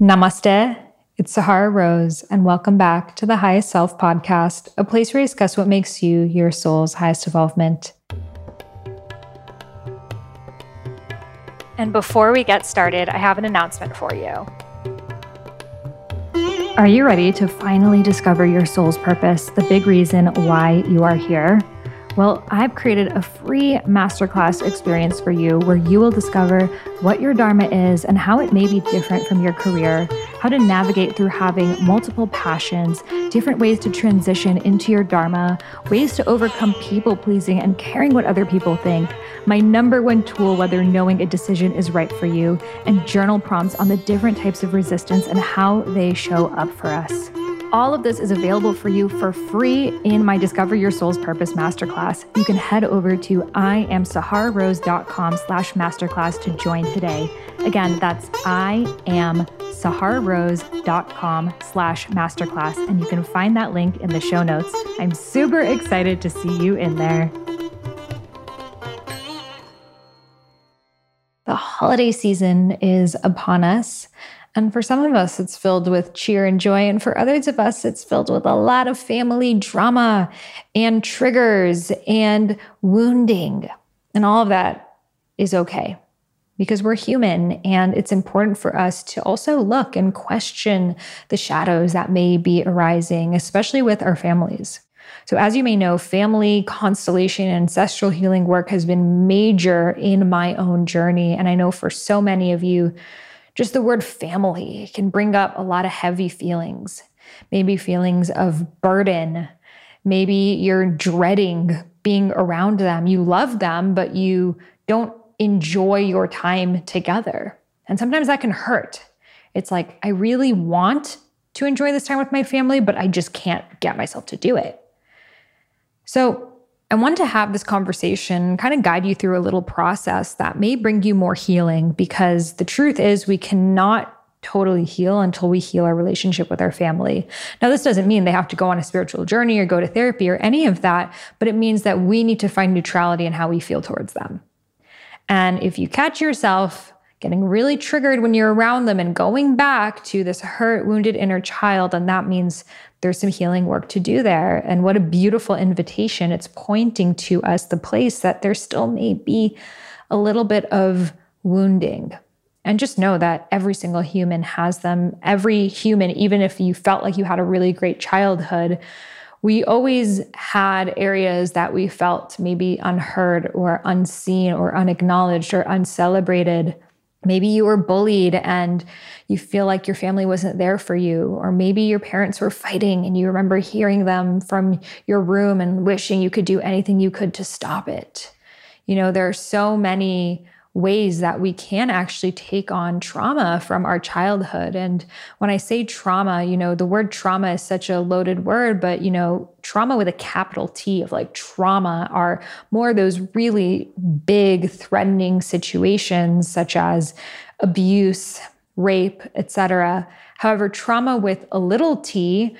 Namaste. It's Sahara Rose, and welcome back to the Highest Self podcast, a place where we discuss what makes you your soul's highest evolvement. And before we get started, I have an announcement for you. Are you ready to finally discover your soul's purpose, the big reason why you are here? Well, I've created a free masterclass experience for you where you will discover what your Dharma is and how it may be different from your career, how to navigate through having multiple passions, different ways to transition into your Dharma, ways to overcome people pleasing and caring what other people think, my number one tool whether knowing a decision is right for you, and journal prompts on the different types of resistance and how they show up for us. All of this is available for you for free in my Discover Your Soul's Purpose Masterclass. You can head over to iamsahararose.com slash masterclass to join today. Again, that's iamsahararose.com slash masterclass, and you can find that link in the show notes. I'm super excited to see you in there. The holiday season is upon us. And for some of us, it's filled with cheer and joy. And for others of us, it's filled with a lot of family drama and triggers and wounding. And all of that is okay because we're human. And it's important for us to also look and question the shadows that may be arising, especially with our families. So, as you may know, family constellation and ancestral healing work has been major in my own journey. And I know for so many of you, just the word family can bring up a lot of heavy feelings, maybe feelings of burden. Maybe you're dreading being around them. You love them, but you don't enjoy your time together. And sometimes that can hurt. It's like, I really want to enjoy this time with my family, but I just can't get myself to do it. So, I want to have this conversation, kind of guide you through a little process that may bring you more healing because the truth is we cannot totally heal until we heal our relationship with our family. Now, this doesn't mean they have to go on a spiritual journey or go to therapy or any of that, but it means that we need to find neutrality in how we feel towards them. And if you catch yourself getting really triggered when you're around them and going back to this hurt, wounded inner child, and that means there's some healing work to do there. And what a beautiful invitation. It's pointing to us the place that there still may be a little bit of wounding. And just know that every single human has them. Every human, even if you felt like you had a really great childhood, we always had areas that we felt maybe unheard or unseen or unacknowledged or uncelebrated. Maybe you were bullied and you feel like your family wasn't there for you, or maybe your parents were fighting and you remember hearing them from your room and wishing you could do anything you could to stop it. You know, there are so many ways that we can actually take on trauma from our childhood. And when I say trauma, you know, the word trauma is such a loaded word, but, you know, trauma with a capital T of like trauma are more those really big, threatening situations such as abuse, rape, etc. However, trauma with a little t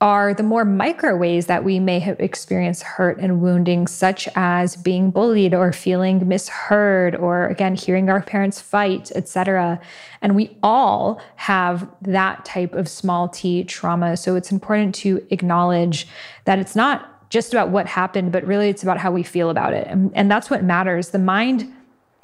are the more micro ways that we may have experienced hurt and wounding, such as being bullied or feeling misheard, or again, hearing our parents fight, etc. And we all have that type of small t trauma. So it's important to acknowledge that it's not just about what happened, but really it's about how we feel about it. And, and that's what matters. The mind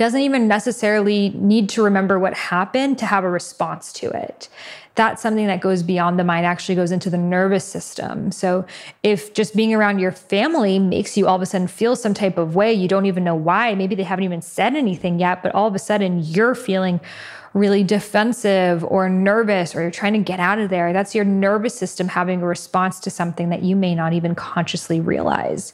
doesn't even necessarily need to remember what happened to have a response to it that's something that goes beyond the mind, actually goes into the nervous system. So if just being around your family makes you all of a sudden feel some type of way, you don't even know why, maybe they haven't even said anything yet, but all of a sudden you're feeling really defensive or nervous or you're trying to get out of there. That's your nervous system having a response to something that you may not even consciously realize.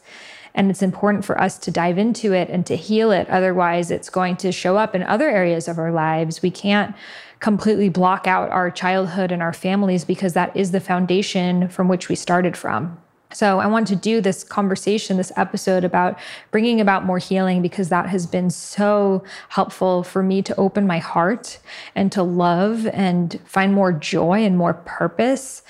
And it's important for us to dive into it and to heal it. Otherwise, it's going to show up in other areas of our lives. We can't completely block out our childhood and our families because that is the foundation from which we started from. So, I want to do this conversation, this episode about bringing about more healing because that has been so helpful for me to open my heart and to love and find more joy and more purpose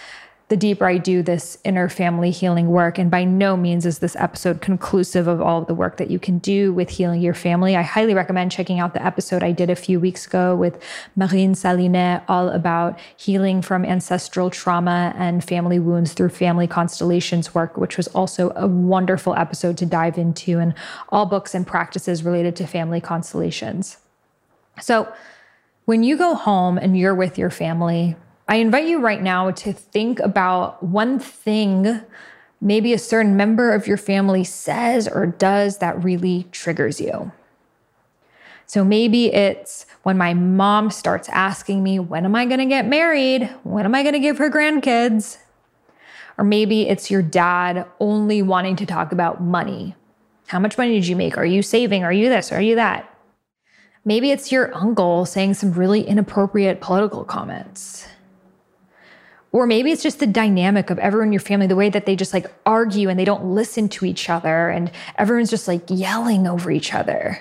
the deeper I do this inner family healing work. And by no means is this episode conclusive of all of the work that you can do with healing your family. I highly recommend checking out the episode I did a few weeks ago with Marine Sélénée, all about healing from ancestral trauma and family wounds through family constellations work, which was also a wonderful episode to dive into, and all books and practices related to family constellations. So, when you go home and you're with your family, I invite you right now to think about one thing maybe a certain member of your family says or does that really triggers you. So maybe it's when my mom starts asking me, when am I going to get married? When am I going to give her grandkids? Or maybe it's your dad only wanting to talk about money. How much money did you make? Are you saving? Are you this? Are you that? Maybe it's your uncle saying some really inappropriate political comments. Or maybe it's just the dynamic of everyone in your family, the way that they just like argue and they don't listen to each other and everyone's just like yelling over each other.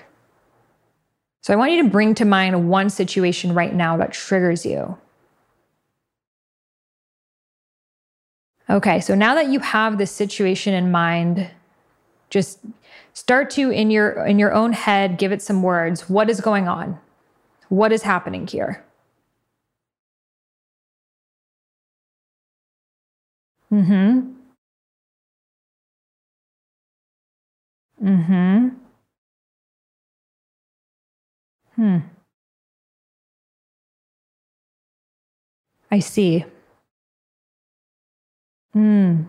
So I want you to bring to mind one situation right now that triggers you. Okay, so now that you have this situation in mind, just start to in your in your own head give it some words. What is going on? What is happening here? Mm-hmm. Mm-hmm. Hmm. I see. Hmm.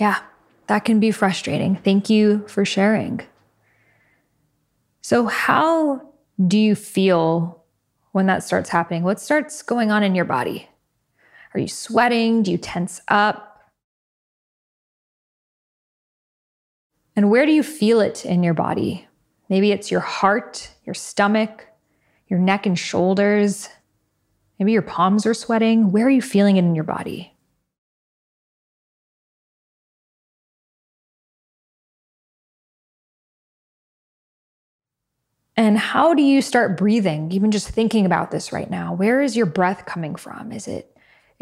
Yeah, that can be frustrating. Thank you for sharing. So, how do you feel when that starts happening? What starts going on in your body? Are you sweating? Do you tense up? And where do you feel it in your body? Maybe it's your heart, your stomach, your neck and shoulders. Maybe your palms are sweating. Where are you feeling it in your body? And how do you start breathing? Even just thinking about this right now. Where is your breath coming from? Is it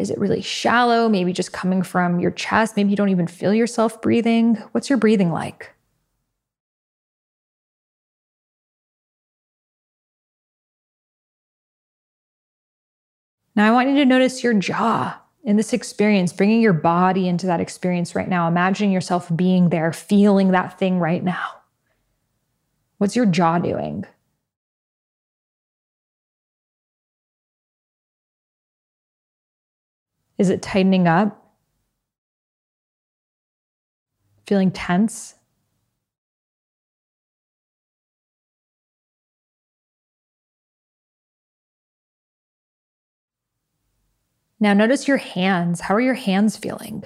is it really shallow? Maybe just coming from your chest? Maybe you don't even feel yourself breathing. What's your breathing like? Now, I want you to notice your jaw in this experience, bringing your body into that experience right now, imagining yourself being there, feeling that thing right now. What's your jaw doing? Is it tightening up? Feeling tense? Now notice your hands. How are your hands feeling?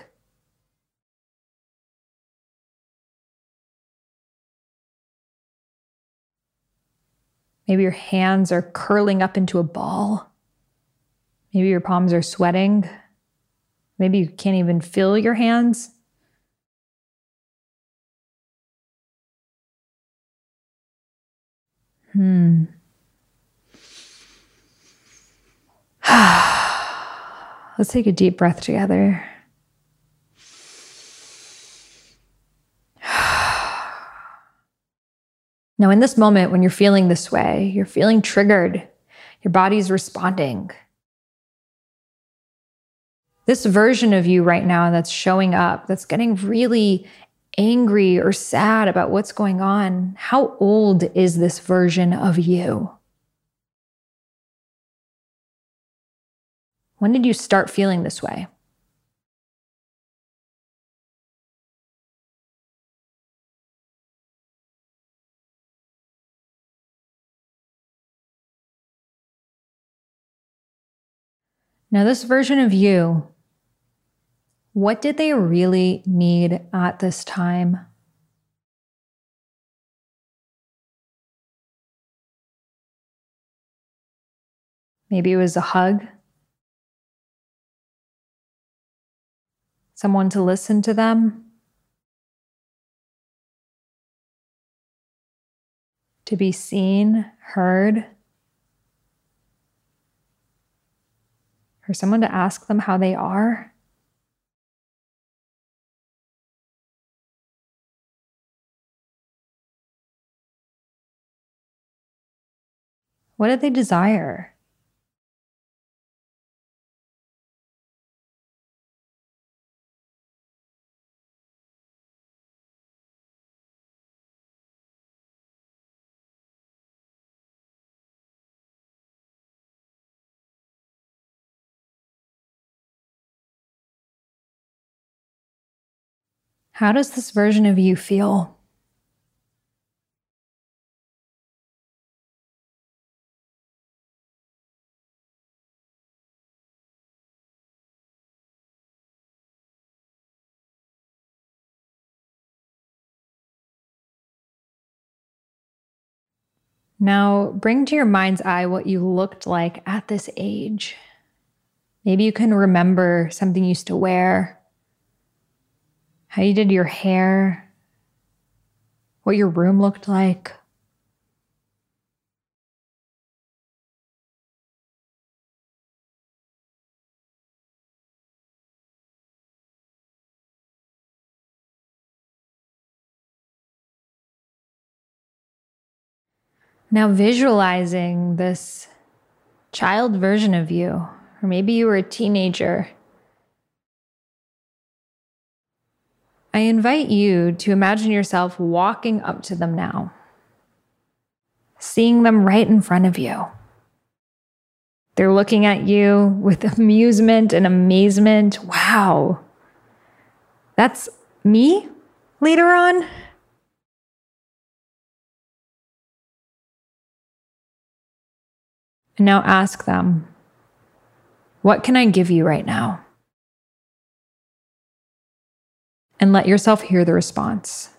Maybe your hands are curling up into a ball. Maybe your palms are sweating. Maybe you can't even feel your hands. Hmm. Let's take a deep breath together. Now, in this moment, when you're feeling this way, you're feeling triggered, your body's responding this version of you right now that's showing up, that's getting really angry or sad about what's going on, how old is this version of you? When did you start feeling this way? Now, this version of you what did they really need at this time? Maybe it was a hug, someone to listen to them, to be seen, heard. or someone to ask them how they are? What do they desire? How does this version of you feel? Now bring to your mind's eye what you looked like at this age. Maybe you can remember something you used to wear, how you did your hair, what your room looked like. Now, visualizing this child version of you, or maybe you were a teenager. I invite you to imagine yourself walking up to them now, seeing them right in front of you. They're looking at you with amusement and amazement. Wow, that's me later on. And now ask them, What can I give you right now? And let yourself hear the response.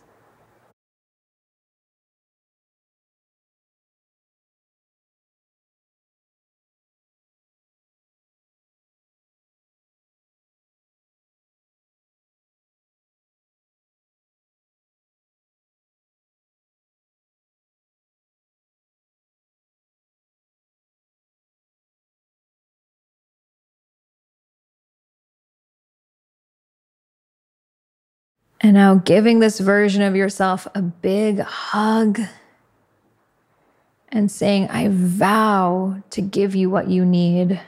And now giving this version of yourself a big hug and saying, I vow to give you what you need.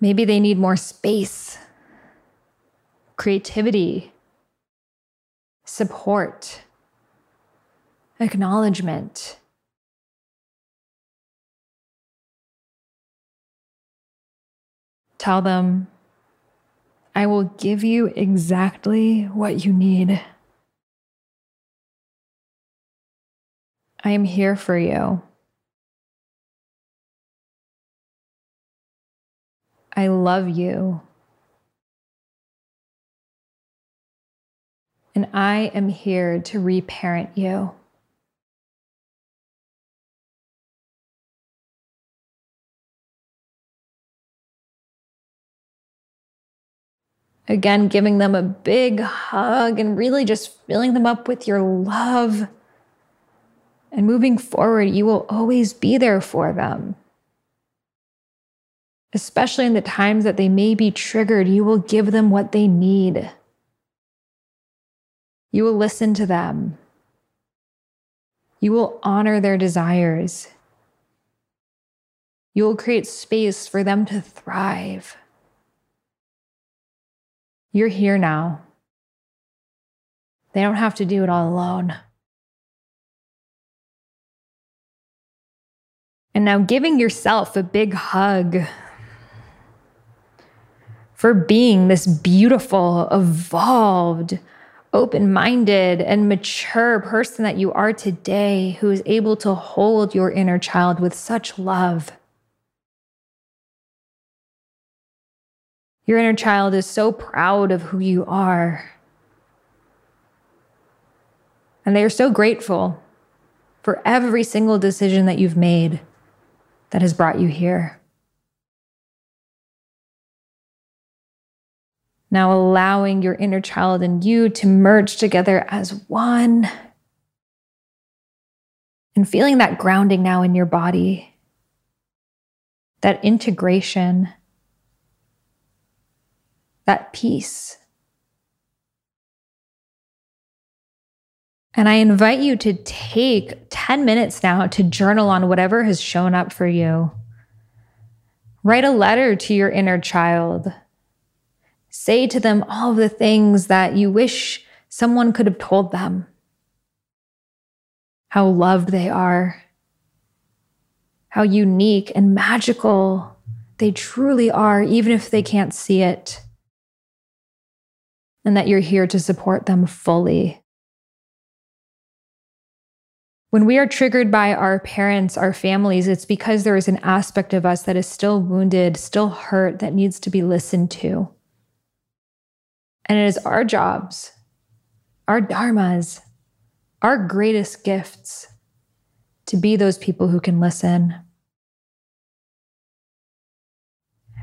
Maybe they need more space, creativity, support, acknowledgement. Tell them, I will give you exactly what you need. I am here for you. I love you. And I am here to reparent you. Again, giving them a big hug and really just filling them up with your love. And moving forward, you will always be there for them. Especially in the times that they may be triggered, you will give them what they need. You will listen to them. You will honor their desires. You will create space for them to thrive. You're here now. They don't have to do it all alone. And now giving yourself a big hug for being this beautiful, evolved, open minded, and mature person that you are today, who is able to hold your inner child with such love. Your inner child is so proud of who you are. And they are so grateful for every single decision that you've made that has brought you here. Now, allowing your inner child and you to merge together as one And feeling that grounding now in your body, that integration, that peace. And I invite you to take 10 minutes now to journal on whatever has shown up for you. Write a letter to your inner child. Say to them all the things that you wish someone could have told them. How loved they are, how unique and magical they truly are, even if they can't see it, and that you're here to support them fully. When we are triggered by our parents, our families, it's because there is an aspect of us that is still wounded, still hurt, that needs to be listened to. And it is our jobs, our dharmas, our greatest gifts to be those people who can listen.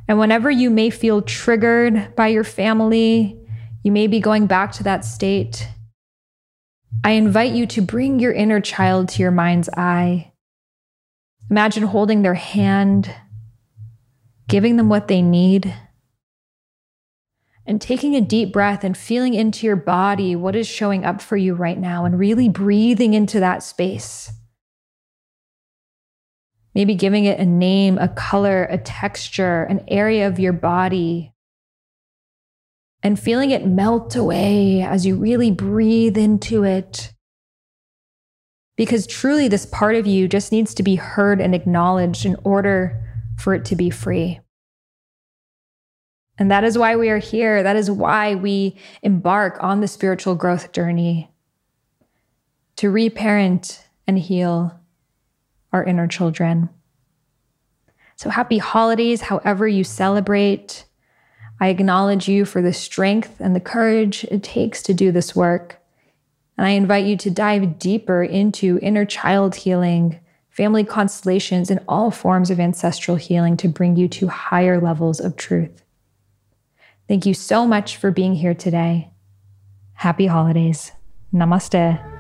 And whenever you may feel triggered by your family, you may be going back to that state I invite you to bring your inner child to your mind's eye. Imagine holding their hand, giving them what they need, and taking a deep breath and feeling into your body what is showing up for you right now and really breathing into that space. Maybe giving it a name, a color, a texture, an area of your body and feeling it melt away as you really breathe into it. Because truly, this part of you just needs to be heard and acknowledged in order for it to be free. And that is why we are here. That is why we embark on the spiritual growth journey to reparent and heal our inner children. So, happy holidays, however you celebrate. I acknowledge you for the strength and the courage it takes to do this work. And I invite you to dive deeper into inner child healing, family constellations, and all forms of ancestral healing to bring you to higher levels of truth. Thank you so much for being here today. Happy holidays. Namaste.